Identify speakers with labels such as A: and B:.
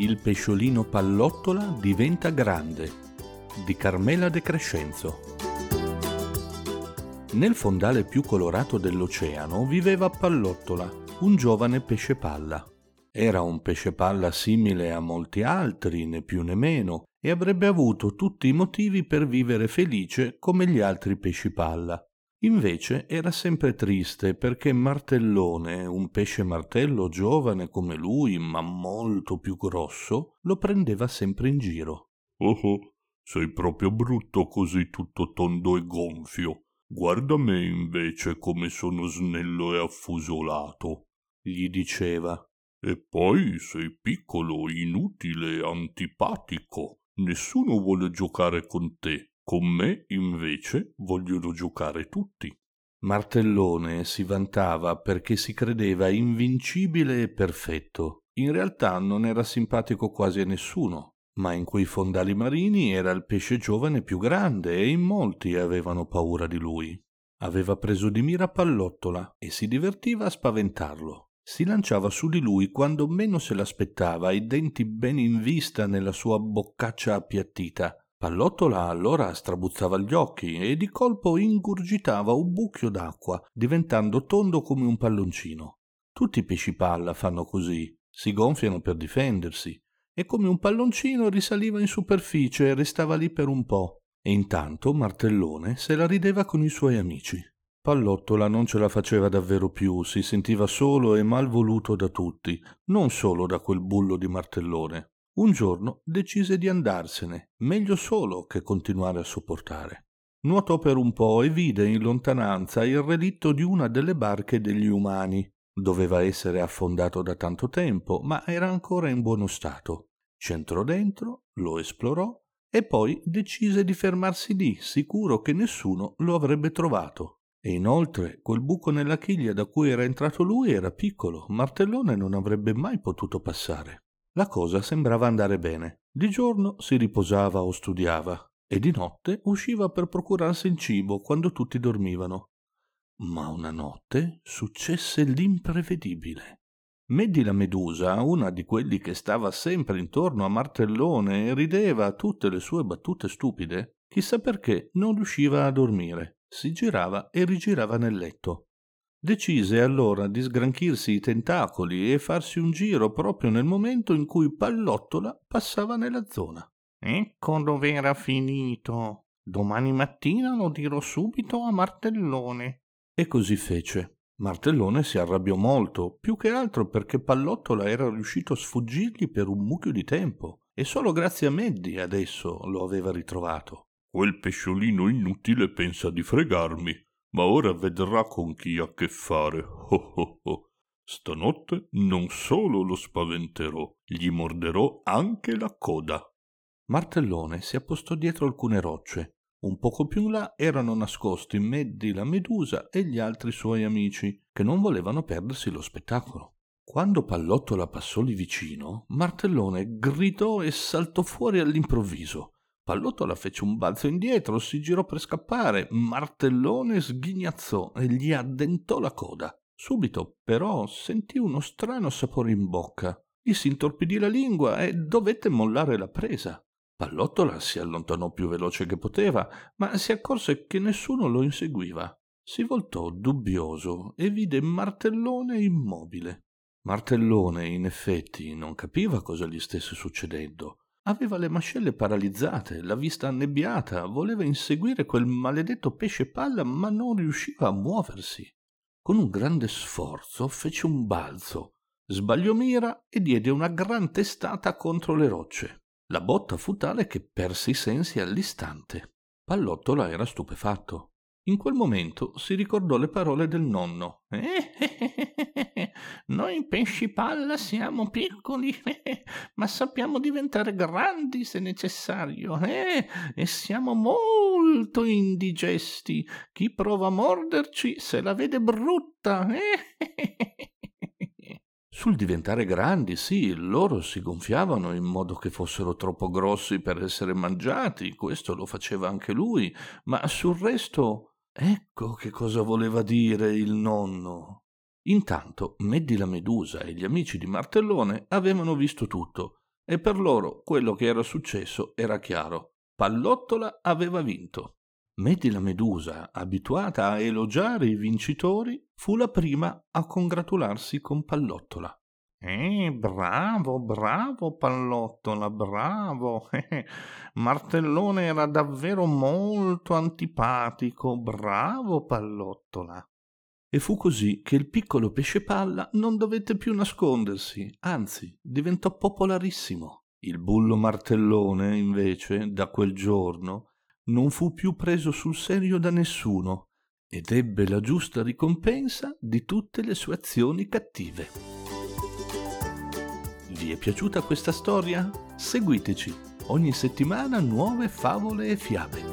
A: Il pesciolino pallottola diventa grande di Carmela De Crescenzo. Nel fondale più colorato dell'oceano viveva Pallottola, un giovane pesce palla. Era un pesce palla simile a molti altri, né più né meno, e avrebbe avuto tutti i motivi per vivere felice come gli altri pesci palla. Invece era sempre triste perché Martellone, un pesce martello giovane come lui, ma molto più grosso, lo prendeva sempre in giro.
B: Oh oh, sei proprio brutto così tutto tondo e gonfio. Guarda me invece come sono snello e affusolato,
A: gli diceva.
B: E poi sei piccolo, inutile, antipatico. Nessuno vuole giocare con te. Con me, invece, vogliono giocare tutti.
A: Martellone si vantava perché si credeva invincibile e perfetto. In realtà non era simpatico quasi a nessuno, ma in quei fondali marini era il pesce giovane più grande e in molti avevano paura di lui. Aveva preso di mira Pallottola e si divertiva a spaventarlo. Si lanciava su di lui quando meno se l'aspettava, i denti ben in vista nella sua boccaccia appiattita, Pallottola allora strabuzzava gli occhi e di colpo ingurgitava un bucchio d'acqua, diventando tondo come un palloncino. Tutti i pesci palla fanno così, si gonfiano per difendersi, e come un palloncino risaliva in superficie e restava lì per un po'. E intanto Martellone se la rideva con i suoi amici. Pallottola non ce la faceva davvero più, si sentiva solo e mal voluto da tutti, non solo da quel bullo di Martellone un giorno decise di andarsene, meglio solo che continuare a sopportare. Nuotò per un po' e vide in lontananza il relitto di una delle barche degli umani. Doveva essere affondato da tanto tempo, ma era ancora in buono stato. C'entrò dentro, lo esplorò e poi decise di fermarsi lì, sicuro che nessuno lo avrebbe trovato. E inoltre quel buco nella chiglia da cui era entrato lui era piccolo, Martellone non avrebbe mai potuto passare. La cosa sembrava andare bene. Di giorno si riposava o studiava e di notte usciva per procurarsi il cibo quando tutti dormivano. Ma una notte successe l'imprevedibile. Meddi la Medusa, una di quelli che stava sempre intorno a Martellone e rideva a tutte le sue battute stupide, chissà perché non riusciva a dormire. Si girava e rigirava nel letto. Decise allora di sgranchirsi i tentacoli e farsi un giro proprio nel momento in cui Pallottola passava nella zona.
C: Ecco dove era finito. Domani mattina lo dirò subito a Martellone.
A: E così fece. Martellone si arrabbiò molto, più che altro perché Pallottola era riuscito a sfuggirgli per un mucchio di tempo, e solo grazie a Meddi adesso lo aveva ritrovato.
B: Quel pesciolino inutile pensa di fregarmi, ma ora vedrà con chi ha che fare. Oh oh oh. Stanotte non solo lo spaventerò, gli morderò anche la coda.
A: Martellone si appostò dietro alcune rocce. Un poco più in là erano nascosti Meddi la Medusa e gli altri suoi amici, che non volevano perdersi lo spettacolo. Quando Pallottola passò lì vicino, Martellone gridò e saltò fuori all'improvviso. Pallottola fece un balzo indietro, si girò per scappare, Martellone sghignazzò e gli addentò la coda. Subito, però, sentì uno strano sapore in bocca. Gli si intorpidì la lingua e dovette mollare la presa. Pallottola si allontanò più veloce che poteva, ma si accorse che nessuno lo inseguiva. Si voltò dubbioso e vide Martellone immobile. Martellone, in effetti, non capiva cosa gli stesse succedendo. Aveva le mascelle paralizzate, la vista annebbiata, voleva inseguire quel maledetto pesce palla, ma non riusciva a muoversi. Con un grande sforzo fece un balzo, sbagliò mira e diede una gran testata contro le rocce. La botta fu tale che perse i sensi all'istante. Pallottola era stupefatto. In quel momento si ricordò le parole del nonno.
C: Eh, eh, eh, noi pesci palla siamo piccoli, ma sappiamo diventare grandi se necessario, eh? e siamo molto indigesti. Chi prova a morderci se la vede brutta. Eh?
A: Sul diventare grandi, sì, loro si gonfiavano in modo che fossero troppo grossi per essere mangiati, questo lo faceva anche lui, ma sul resto Ecco che cosa voleva dire il nonno. Intanto Meddi la Medusa e gli amici di Martellone avevano visto tutto. E per loro quello che era successo era chiaro. Pallottola aveva vinto. Medi la Medusa, abituata a elogiare i vincitori, fu la prima a congratularsi con Pallottola.
C: Eh, bravo, bravo Pallottola, bravo. Martellone era davvero molto antipatico, bravo Pallottola.
A: E fu così che il piccolo pesce palla non dovette più nascondersi, anzi diventò popolarissimo. Il bullo martellone, invece, da quel giorno, non fu più preso sul serio da nessuno ed ebbe la giusta ricompensa di tutte le sue azioni cattive. Vi è piaciuta questa storia? Seguiteci, ogni settimana nuove favole e fiabe.